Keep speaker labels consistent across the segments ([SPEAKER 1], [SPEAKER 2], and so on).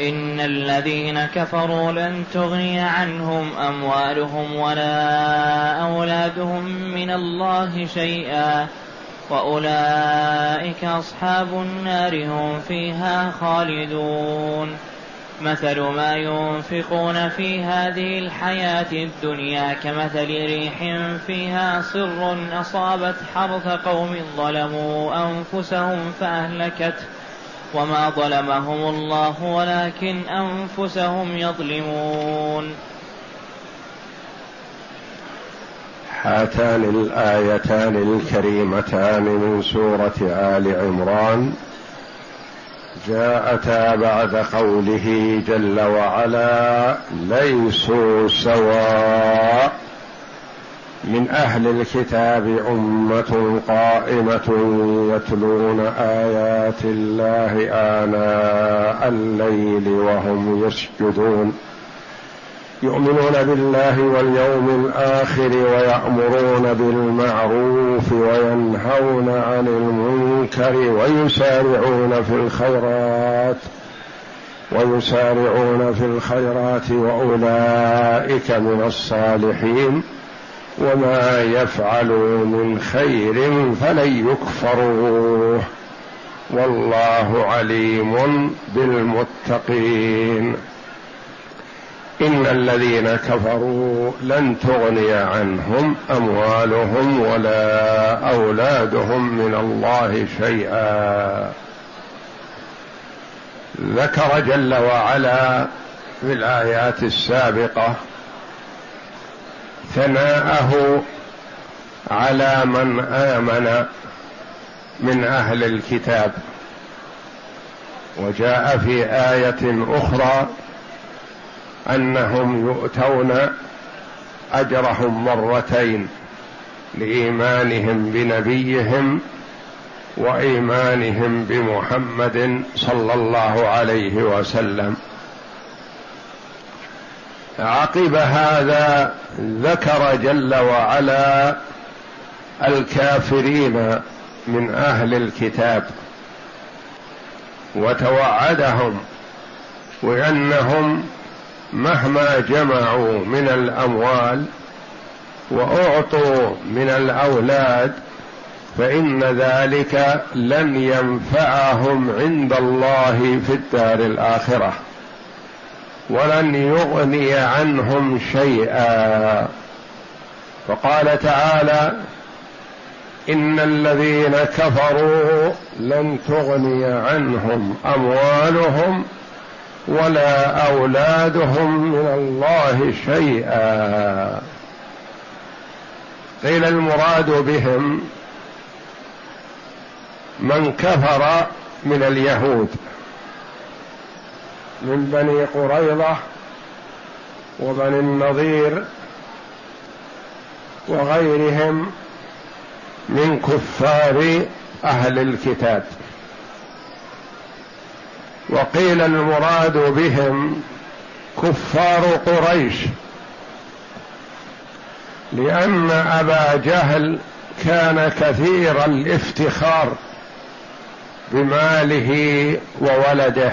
[SPEAKER 1] إن الذين كفروا لن تغني عنهم أموالهم ولا أولادهم من الله شيئا وأولئك أصحاب النار هم فيها خالدون. مثل ما ينفقون في هذه الحياة الدنيا كمثل ريح فيها صر أصابت حرث قوم ظلموا أنفسهم فأهلكته وما ظلمهم الله ولكن أنفسهم يظلمون.
[SPEAKER 2] هاتان الآيتان الكريمتان من سورة آل عمران. جاءتا بعد قوله جل وعلا ليسوا سواء. من أهل الكتاب أمة قائمة يتلون آيات الله آناء الليل وهم يسجدون. يؤمنون بالله واليوم الآخر ويأمرون بالمعروف وينهون عن المنكر ويسارعون في الخيرات ويسارعون في الخيرات وأولئك من الصالحين. وما يفعلوا من خير فلن يكفروه. والله عليم بالمتقين. إن الذين كفروا لن تغني عنهم أموالهم ولا أولادهم من الله شيئا. ذكر جل وعلا في الآيات السابقة ثناءه على من آمن من أهل الكتاب وجاء في آية أخرى أنهم يؤتون أجرهم مرتين لإيمانهم بنبيهم وإيمانهم بمحمد صلى الله عليه وسلم. عقب هذا ذكر جل وعلا الكافرين من أهل الكتاب وتوعدهم بأنهم مهما جمعوا من الأموال وأعطوا من الأولاد فإن ذلك لن ينفعهم عند الله في الدار الآخرة. ولن يغني عنهم شيئا. فقال تعالى إن الذين كفروا لن تغني عنهم أموالهم ولا أولادهم من الله شيئا. قيل المراد بهم من كفر من اليهود. من بني قريظة وبني النضير وغيرهم من كفار أهل الكتاب. وقيل المراد بهم كفار قريش لأن أبا جهل كان كثير الافتخار بماله وولده.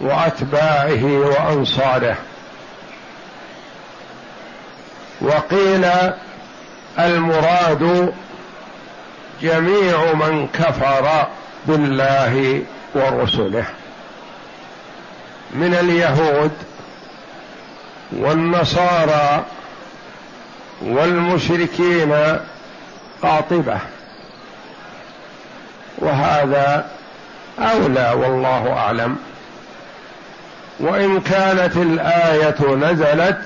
[SPEAKER 2] وأتباعه وأنصاره. وقيل المراد جميع من كفر بالله ورسله. من اليهود والنصارى والمشركين قاطبة. وهذا أولى والله أعلم. وإن كانت الآية نزلت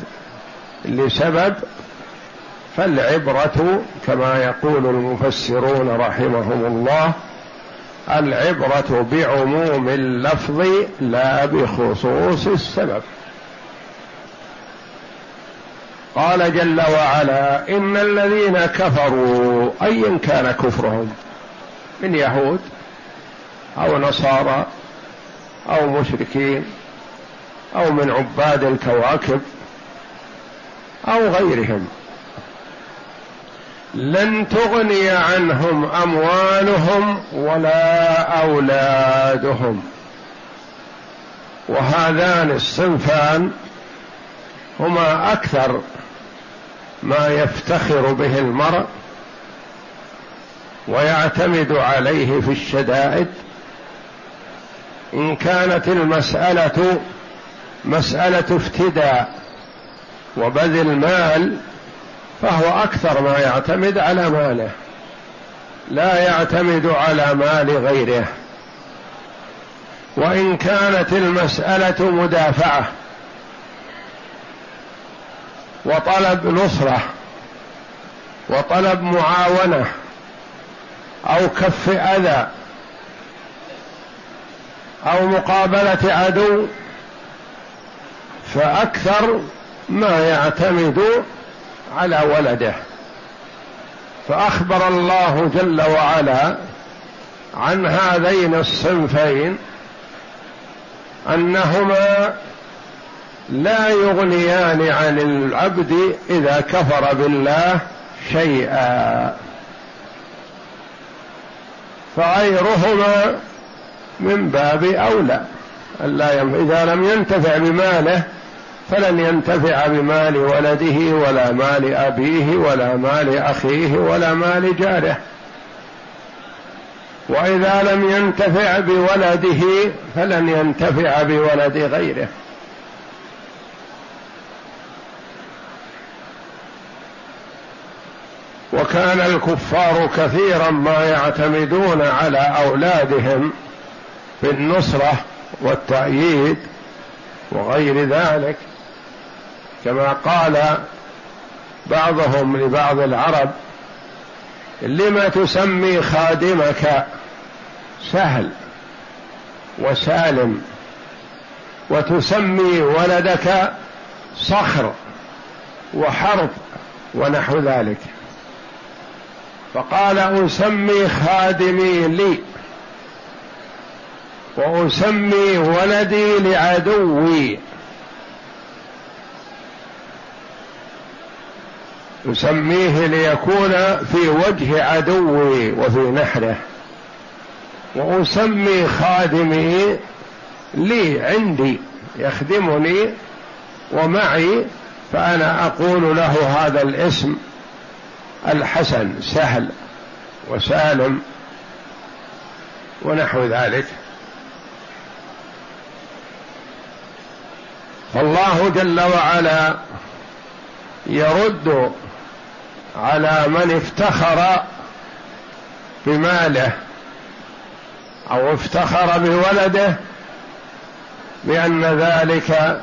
[SPEAKER 2] لسبب فالعبرة كما يقول المفسرون رحمهم الله العبرة بعموم اللفظ لا بخصوص السبب. قال جل وعلا إن الذين كفروا ايا كان كفرهم من يهود أو نصارى أو مشركين أو من عباد الكواكب أو غيرهم. لن تغني عنهم أموالهم ولا أولادهم. وهذان الصنفان هما أكثر ما يفتخر به المرء ويعتمد عليه في الشدائد. إن كانت المسألة مسألة افتداء وبذل مال فهو أكثر ما يعتمد على ماله لا يعتمد على مال غيره. وإن كانت المسألة مدافعة وطلب نصرة وطلب معاونة أو كف أذى أو مقابلة عدو فأكثر ما يعتمد على ولده. فأخبر الله جل وعلا عن هذين الصنفين أنهما لا يغنيان عن العبد إذا كفر بالله شيئا. فغيرهما من باب ألا إذا لم ينتفع بماله فلن ينتفع بمال ولده ولا مال أبيه ولا مال أخيه ولا مال جاره. وإذا لم ينتفع بولده فلن ينتفع بولد غيره. وكان الكفار كثيرا ما يعتمدون على أولادهم في النصرة والتأييد وغير ذلك. كما قال بعضهم لبعض العرب لم تسمي خادمك سهل وسالم وتسمي ولدك صخر وحرب ونحو ذلك. فقال أسمي خادمي لي وأسمي ولدي لعدوي. يسميه ليكون في وجه عدوي وفي نحره. وأسمي خادمي لي عندي يخدمني ومعي فأنا أقول له هذا الاسم الحسن سهل وسالم ونحو ذلك. فالله جل وعلا يرد على من افتخر بماله أو افتخر بولده بأن ذلك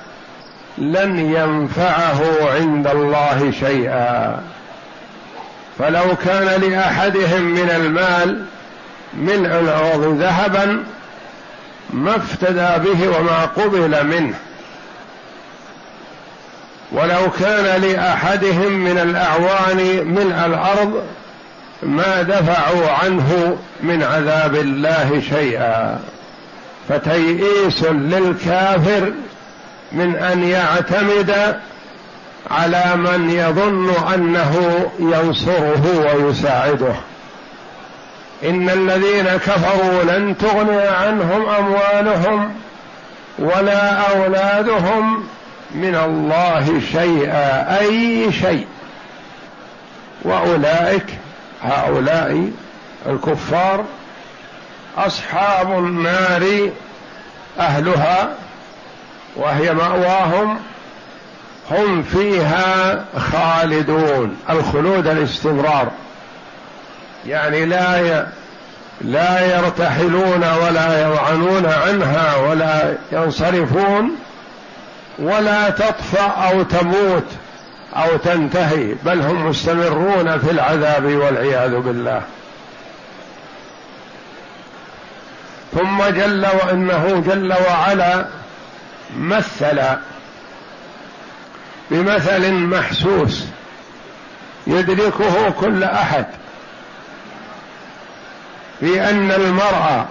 [SPEAKER 2] لن ينفعه عند الله شيئا. فلو كان لأحدهم من المال ملء الأرض ذهبا ما افتدى به وما قبل منه. ولو كان لأحدهم من الأعوان ملء الأرض ما دفعوا عنه من عذاب الله شيئا. فتيئيس للكافر من أن يعتمد على من يظن أنه ينصره ويساعده. إن الذين كفروا لن تغني عنهم أموالهم ولا أولادهم من الله شيئا أي شيء. وأولئك هؤلاء الكفار أصحاب النار أهلها وهي مأواهم هم فيها خالدون. الخلود الاستمرار. يعني لا لا يرتحلون ولا يوعنون عنها ولا ينصرفون ولا تطفأ أو تموت أو تنتهي بل هم مستمرون في العذاب والعياذ بالله. ثم جل وانه جل وعلا مثل بمثل محسوس يدركه كل أحد في أن المرء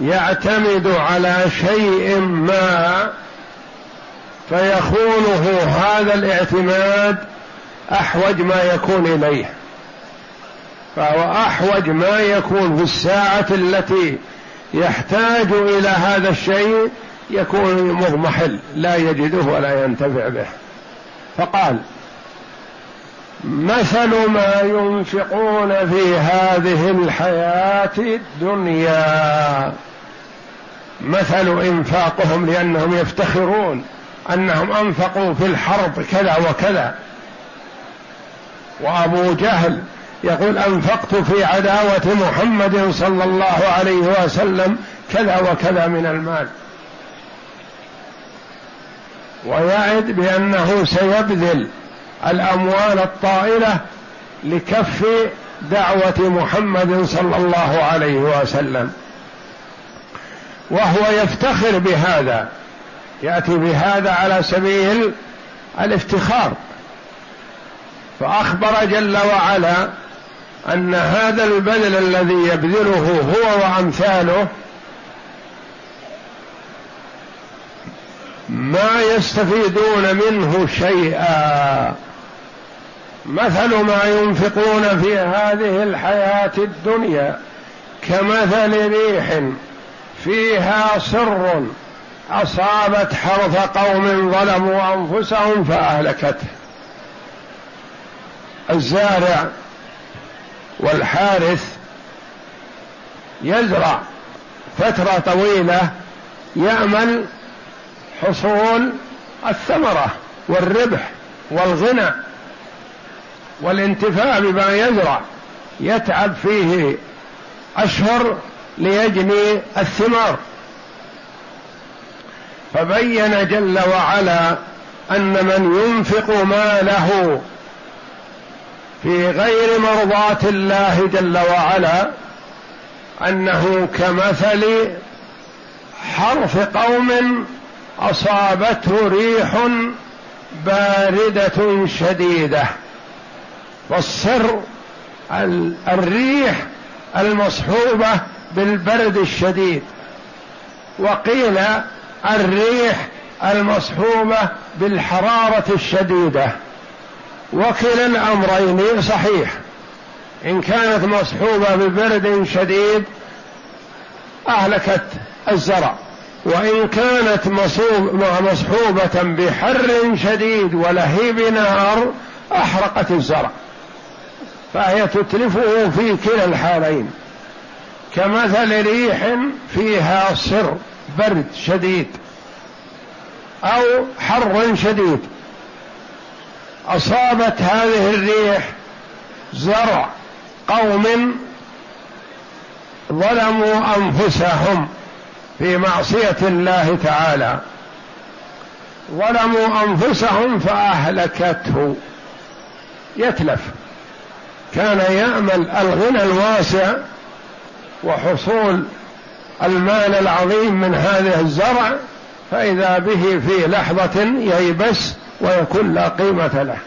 [SPEAKER 2] يعتمد على شيء ما فيخونه هذا الاعتماد أحوج ما يكون إليه. فهو أحوج ما يكون في الساعة التي يحتاج إلى هذا الشيء يكون مضمحل لا يجده ولا ينتفع به. فقال مثل ما ينفقون في هذه الحياة الدنيا مثل إنفاقهم لأنهم يفتخرون. أنهم أنفقوا في الحرب كذا وكذا. وأبو جهل يقول أنفقت في عداوة محمد صلى الله عليه وسلم كذا وكذا من المال. ويعد بأنه سيبذل الأموال الطائلة لكف دعوة محمد صلى الله عليه وسلم. وهو يفتخر بهذا. يأتي بهذا على سبيل الافتخار. فأخبر جل وعلا أن هذا البذل الذي يبذله هو وأمثاله ما يستفيدون منه شيئا. مثل ما ينفقون في هذه الحياة الدنيا كمثل ريح فيها سر أصابت حرث قوم ظلموا أنفسهم فأهلكته. الزارع والحارث يزرع فترة طويلة يامل حصول الثمرة والربح والغنى والانتفاع بما يزرع. يتعب فيه أشهر ليجني الثمار. فبين جل وعلا أن من ينفق ماله في غير مرضاة الله جل وعلا أنه كمثل حرث قوم أصابته ريح باردة شديدة. والسر الريح المصحوبة بالبرد الشديد. وقيل الريح المصحوبه بالحرارة الشديدة. وكلا الامرين صحيح. إن كانت مصحوبه ببرد شديد أهلكت الزرع. وإن كانت مصحوبة بحر شديد ولهيب نار أحرقت الزرع. فهي تتلفه في كلا الحالين. كمثل ريح فيها صر. برد شديد أو حر شديد. أصابت هذه الريح زرع قوم ظلموا أنفسهم في معصية الله تعالى. ظلموا أنفسهم فأهلكته. يتلف. كان يأمل الغنى الواسع وحصول المال العظيم من هذا الزرع فإذا به في لحظة ييبس ويكون لا قيمة له.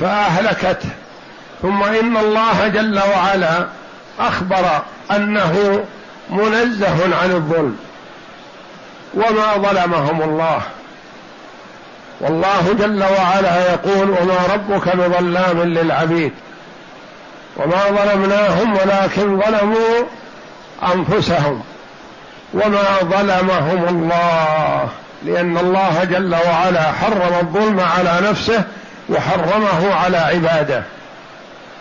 [SPEAKER 2] فأهلكته ثم إن الله جل وعلا أخبر أنه منزه عن الظلم. وما ظلمهم الله. والله جل وعلا يقول وما ربك بظلام للعبيد. وما ظلمناهم ولكن ظلموا أنفسهم وما ظلمهم الله لأن الله جل وعلا حرم الظلم على نفسه وحرمه على عباده.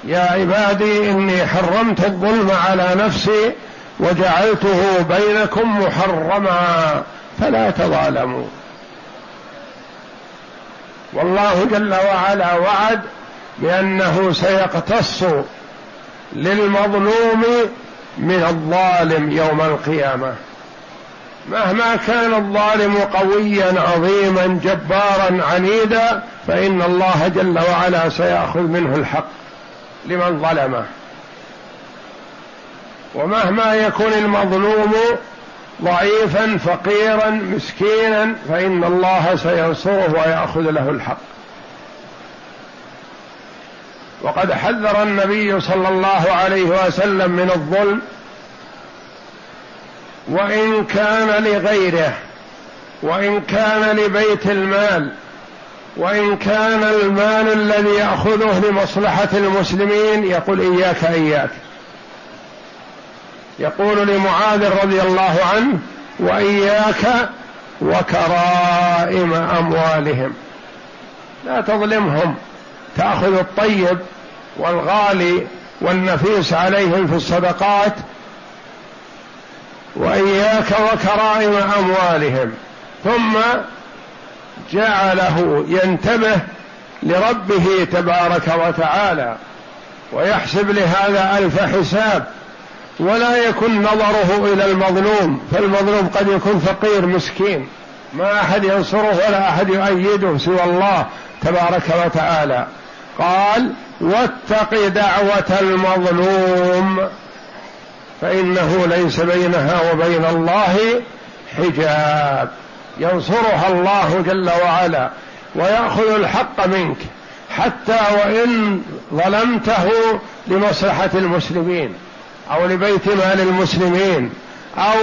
[SPEAKER 2] يا عبادي إني حرمت الظلم على نفسي وجعلته بينكم محرما فلا تظالموا. والله جل وعلا وعد بأنه سيقتص للمظلوم من الظالم يوم القيامة. مهما كان الظالم قويا عظيما جبارا عنيدا فإن الله جل وعلا سيأخذ منه الحق لمن ظلمه. ومهما يكن المظلوم ضعيفا فقيرا مسكينا فإن الله سينصره ويأخذ له الحق. وقد حذر النبي صلى الله عليه وسلم من الظلم وإن كان لغيره وإن كان لبيت المال وإن كان المال الذي يأخذه لمصلحة المسلمين يقول إياك اياك يقول لمعاذ رضي الله عنه وإياك وكرائم أموالهم. لا تظلمهم. تأخذ الطيب والغالي والنفيس عليهم في الصدقات وإياك وكرائم أموالهم. ثم جعله ينتبه لربه تبارك وتعالى ويحسب لهذا ألف حساب. ولا يكن نظره إلى المظلوم فالمظلوم قد يكون فقير مسكين. ما أحد ينصره ولا أحد يؤيده سوى الله تبارك وتعالى. قال واتق دعوة المظلوم فإنه ليس بينها وبين الله حجاب. ينصرها الله جل وعلا ويأخذ الحق منك حتى وإن ظلمته لمصلحة المسلمين أو لبيت مال المسلمين أو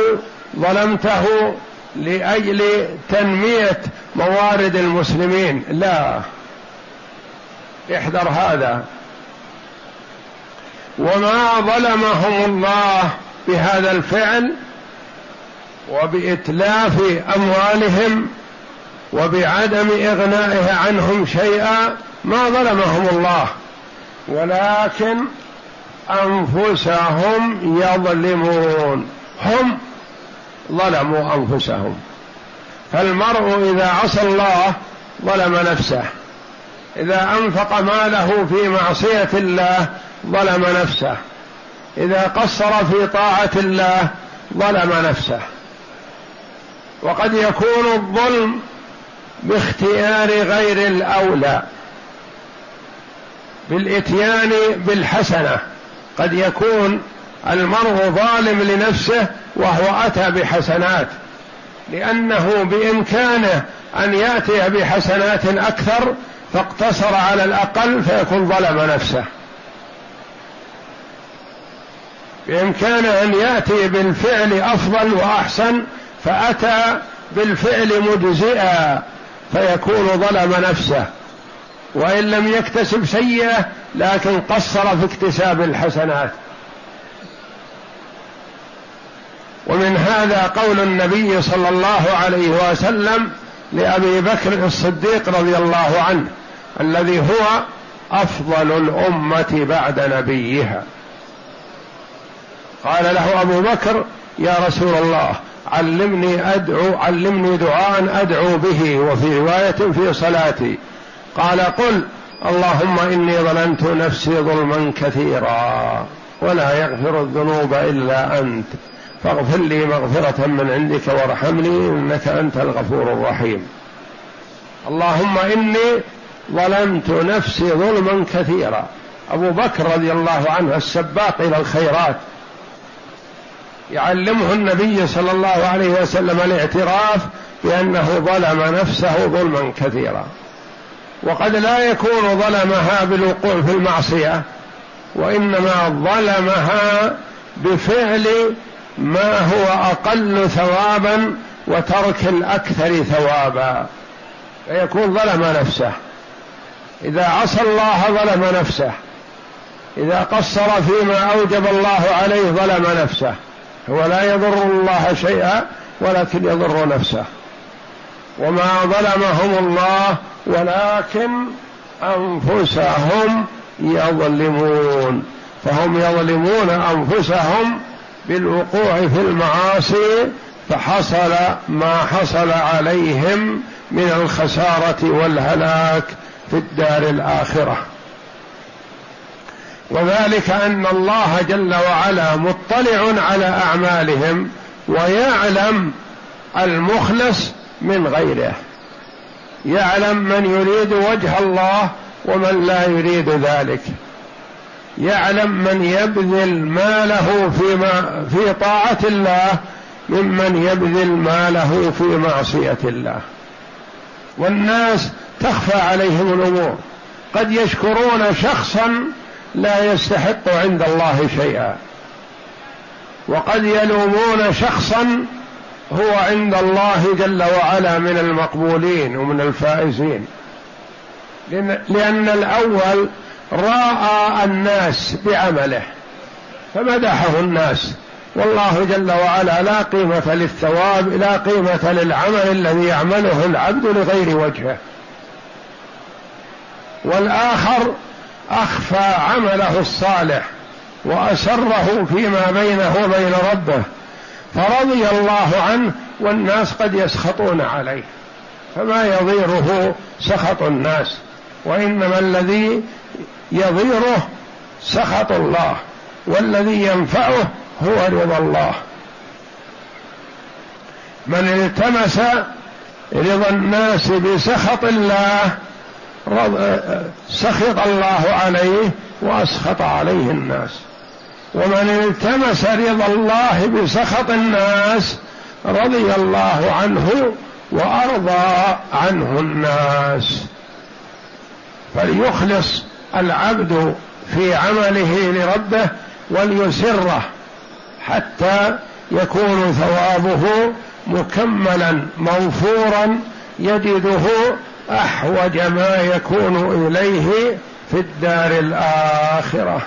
[SPEAKER 2] ظلمته لأجل تنمية موارد المسلمين. لا. احذر هذا. وما ظلمهم الله بهذا الفعل وبإتلاف أموالهم وبعدم إغنائه عنهم شيئا ما ظلمهم الله. ولكن أنفسهم يظلمون. هم ظلموا أنفسهم. فالمرء إذا عصى الله ظلم نفسه. إذا أنفق ماله في معصية الله ظلم نفسه. إذا قصر في طاعة الله ظلم نفسه. وقد يكون الظلم باختيار غير الأولى. بالإتيان بالحسنة. قد يكون المرء ظالم لنفسه وهو أتى بحسنات. لأنه بإمكانه أن يأتي بحسنات أكثر فاقتصر على الأقل فيكون ظلم نفسه. بامكانه أن يأتي بالفعل أفضل وأحسن فأتى بالفعل مجزئا فيكون ظلم نفسه. وإن لم يكتسب سيئة لكن قصر في اكتساب الحسنات. ومن هذا قول النبي صلى الله عليه وسلم لأبي بكر الصديق رضي الله عنه. الذي هو أفضل الأمة بعد نبيها. قال له أبو بكر يا رسول الله علمني أدعو علمني دعاء أدعو به وفي رواية في صلاتي. قال قل اللهم إني ظلمت نفسي ظلما كثيرا ولا يغفر الذنوب إلا أنت فاغفر لي مغفرة من عندك وارحمني إنك أنت الغفور الرحيم. اللهم إني ظلمت نفسي ظلما كثيرا. أبو بكر رضي الله عنه السباق إلى الخيرات. يعلمه النبي صلى الله عليه وسلم الاعتراف بأنه ظلم نفسه ظلما كثيرا. وقد لا يكون ظلمها بالوقوع في المعصية وإنما ظلمها بفعل ما هو أقل ثوابا وترك الأكثر ثوابا. فيكون ظلم نفسه. إذا عصى الله ظلم نفسه. إذا قصر فيما أوجب الله عليه ظلم نفسه. هو لا يضر الله شيئا ولكن يضر نفسه. وما ظلمهم الله ولكن أنفسهم يظلمون. فهم يظلمون أنفسهم بالوقوع في المعاصي فحصل ما حصل عليهم من الخسارة والهلاك. في الدار الآخرة. وذلك أن الله جل وعلا مطلع على أعمالهم ويعلم المخلص من غيره. يعلم من يريد وجه الله ومن لا يريد ذلك. يعلم من يبذل ماله فيما في طاعة الله ممن يبذل ماله في معصية الله. والناس تخفى عليهم الأمور. قد يشكرون شخصا لا يستحق عند الله شيئا. وقد يلومون شخصا هو عند الله جل وعلا من المقبولين ومن الفائزين. لأن الأول رأى الناس بعمله فمدحه الناس. والله جل وعلا لا قيمة للثواب لا قيمة للعمل الذي يعمله العبد لغير وجهه. والآخر أخفى عمله الصالح وأسره فيما بينه وبين ربه فرضي الله عنه والناس قد يسخطون عليه فما يضيره سخط الناس وإنما الذي يضيره سخط الله والذي ينفعه هو رضا الله. من التمس رضا الناس بسخط الله سخط الله عليه وأسخط عليه الناس. ومن التمس رضا الله بسخط الناس رضي الله عنه وأرضى عنه الناس. فليخلص العبد في عمله لربه وليسره حتى يكون ثوابه مكملا موفورا يجده أحوج ما يكون إليه في الدار الآخرة.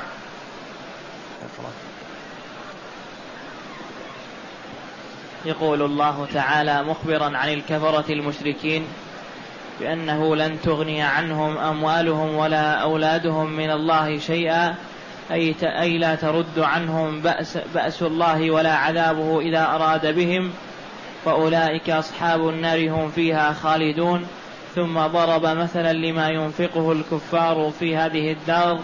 [SPEAKER 1] يقول الله تعالى مخبرا عن الكفرة المشركين بأنه لن تغني عنهم أموالهم ولا أولادهم من الله شيئا أي, أي لا ترد عنهم بأس, بأس الله ولا عذابه إذا أراد بهم. فأولئك أصحاب النار هم فيها خالدون. ثم ضرب مثلا لما ينفقه الكفار في هذه الدار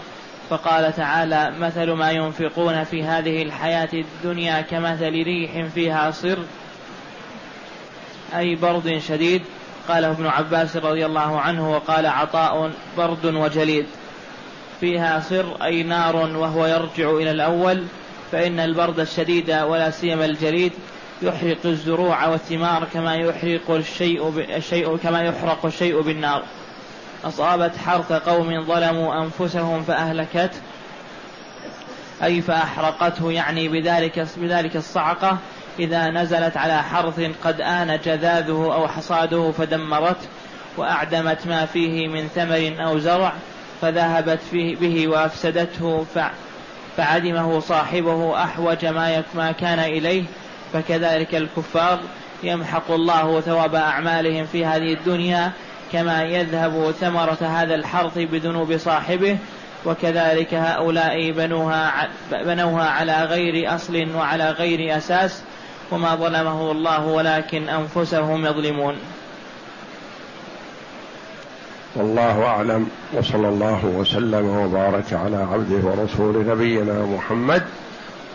[SPEAKER 1] فقال تعالى مثل ما ينفقون في هذه الحياة الدنيا كمثل ريح فيها صر أي برد شديد قاله ابن عباس رضي الله عنه وقال عطاء برد وجليد. فيها صر أي نار وهو يرجع إلى الأول فإن البرد الشديد ولا سيما الجليد يحرق الزروع والثمار كما يحرق الشيء الشيء كما يحرق الشيء بالنار. أصابت حرث قوم ظلموا أنفسهم فأهلكت. أي فأحرقته يعني بذلك بذلك الصعقة إذا نزلت على حرث قد آن جذاذه أو حصاده فدمرته وأعدمت ما فيه من ثمر أو زرع فذهبت فيه به وأفسدته فعدمه صاحبه أحوج ما كان إليه فكذلك الكفار يمحق الله ثواب أعمالهم في هذه الدنيا كما يذهب ثمرة هذا الحرث بذنوب صاحبه وكذلك هؤلاء بنوها بنوها على غير أصل وعلى غير أساس وما ظلمه الله ولكن أنفسهم يظلمون.
[SPEAKER 2] والله أعلم وصلى الله وسلم وبارك على عبده ورسول نبينا محمد